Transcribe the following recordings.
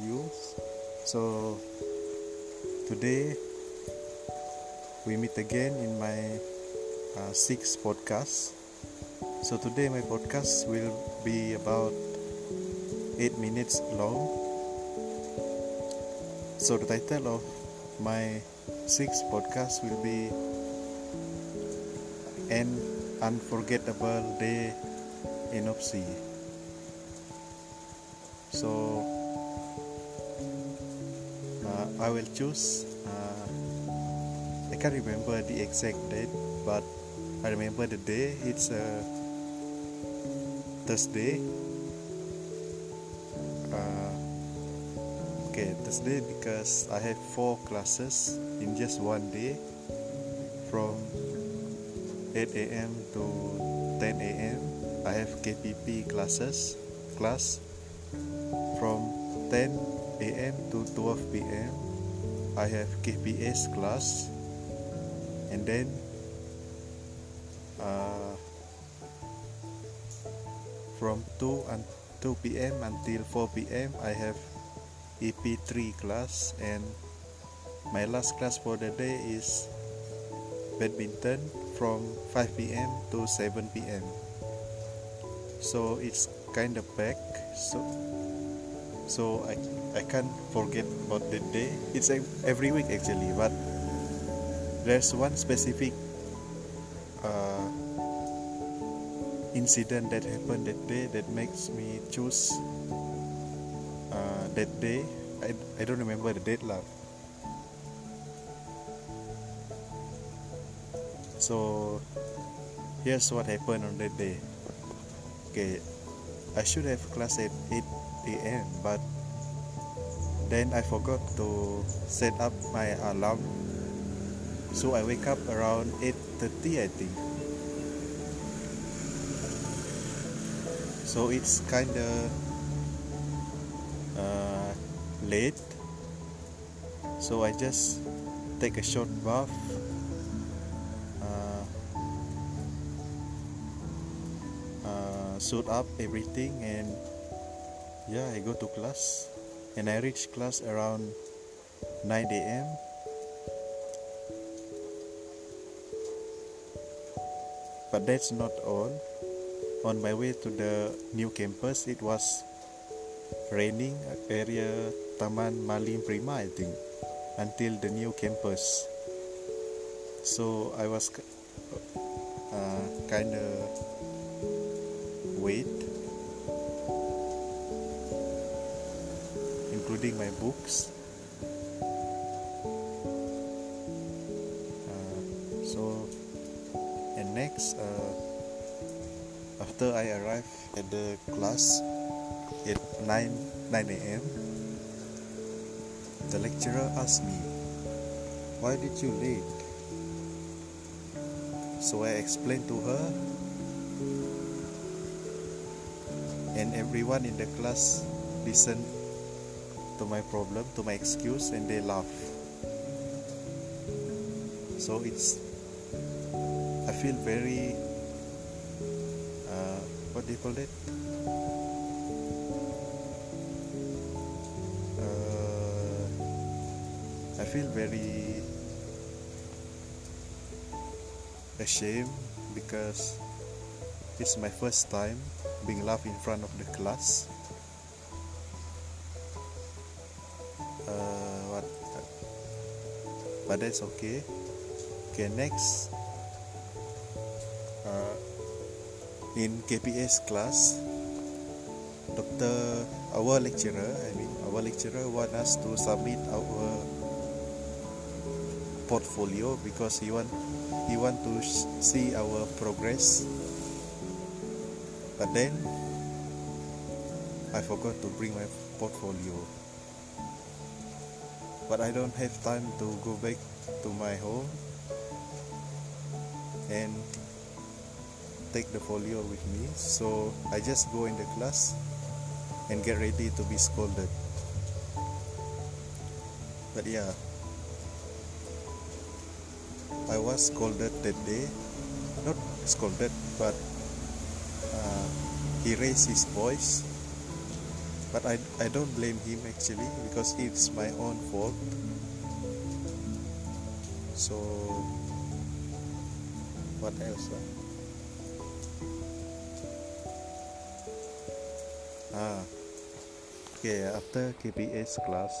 you. So today we meet again in my uh, sixth podcast. So today my podcast will be about eight minutes long. So the title of my sixth podcast will be an unforgettable day in UPSI. So I will choose. Uh, I can't remember the exact date, but I remember the day. It's a Thursday. Uh, okay, Thursday because I have four classes in just one day, from 8 a.m. to 10 a.m. I have KPP classes class from 10 a.m. to 12 p.m. I have KPS class and then uh, from 2 and 2 p.m. until 4 p.m. I have EP3 class and my last class for the day is badminton from 5 p.m. to 7 p.m. So it's kind of packed. So so I I can't forget about that day. It's every week actually, but there's one specific uh, incident that happened that day that makes me choose uh, that day. I, I don't remember the date lah. So here's what happened on that day. Okay, I should have class at 8 a.m. but then I forgot to set up my alarm. So I wake up around 8:30 I think. So it's kind of uh, late. So I just take a short bath. Uh, uh, suit up everything and yeah i go to class and i reach class around 9 a.m but that's not all. On my way to the new campus it was raining area taman malim prima i think until the new campus. So i was uh, kind of wait including my books. Uh, so, and next, uh, after I arrive at the class at 9 9 a.m., the lecturer asked me, "Why did you late?" So I explained to her, and everyone in the class listened to my problem, to my excuse, and they laugh. So it's, I feel very, uh, what do you call it? Uh, I feel very ashamed because it's my first time being laughed in front of the class. But that's okay. Okay next. Uh, in KPS class Dr. our lecturer I mean our lecturer want us to submit our portfolio because he want he want to see our progress. But then I forgot to bring my portfolio but I don't have time to go back to my home and take the folio with me. So I just go in the class and get ready to be scolded. But yeah. I was scolded that day. Not scolded but uh, he raised his voice but I, I don't blame him actually because it's my own fault. So what else ah okay after KPS class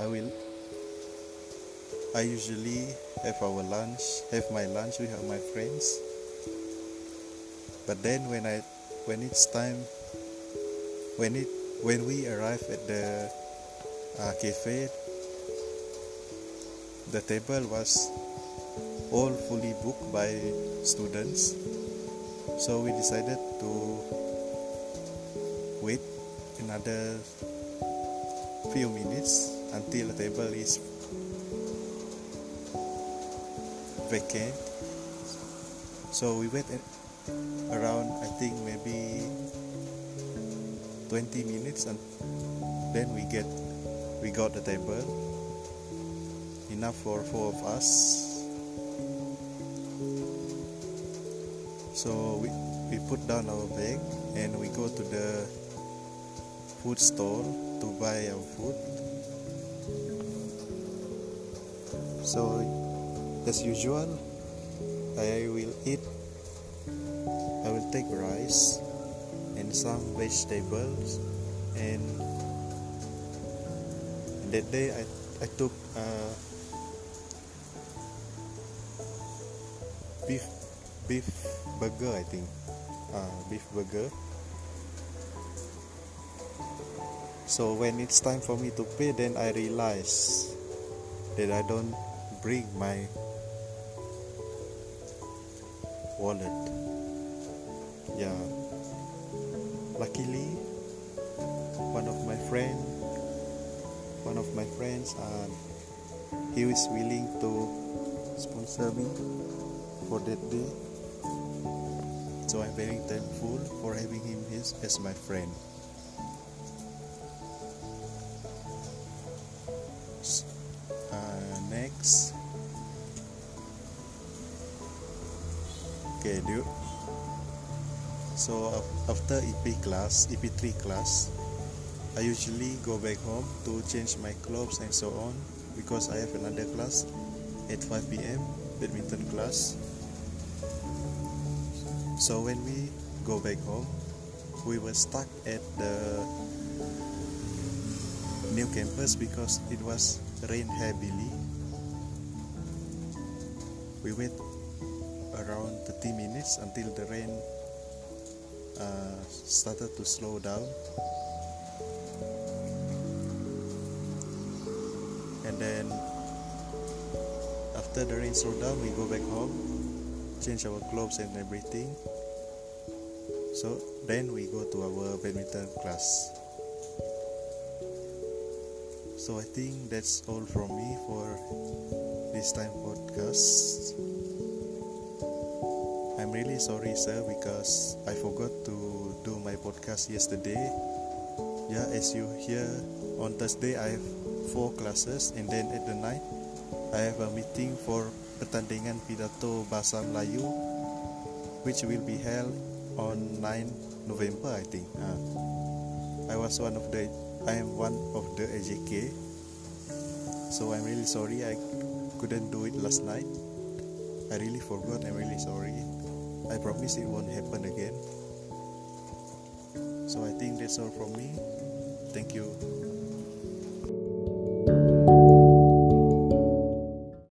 I will I usually have our lunch have my lunch with my friends. But then when I when it's time when it when we arrived at the uh, cafe the table was all fully booked by students. So we decided to wait another few minutes until the table is vacant. So we wait around I think maybe 20 minutes and then we get we got the table. Enough for four of us. So we, we put down our bag and we go to the food store to buy our food. So as usual I will eat I will take rice and some vegetables. And, that day I, I took uh, beef beef burger I think. Uh, beef burger. So when it's time for me to pay then I realize that I don't bring my wallet. Yeah luckily one of my friend one of my friends uh, he was willing to sponsor me for that day. So I'm very thankful for having him as, as my friend. Uh, next. Okay. So after EP class, EP3 class, I usually go back home to change my clothes and so on because I have another class at 5 p.m. badminton class so when we go back home, we were stuck at the new campus because it was rain heavily. We wait around 30 minutes until the rain uh, started to slow down. And then after the rain slowed down, we go back home change our clothes and everything. So then we go to our badminton class. So i think that's all from me for this time podcast i'm really sorry sir because i forgot to do my podcast yesterday. Yeah as you hear on thursday i have four classes and then at the night i have a meeting for pertandingan pidato bahasa Melayu which will be held on 9 November I think. Uh, I was one of the I am one of the AJK so I'm really sorry I couldn't do it last night. I really forgot I'm really sorry I promise it won't happen again. So I think that's all from me. Thank you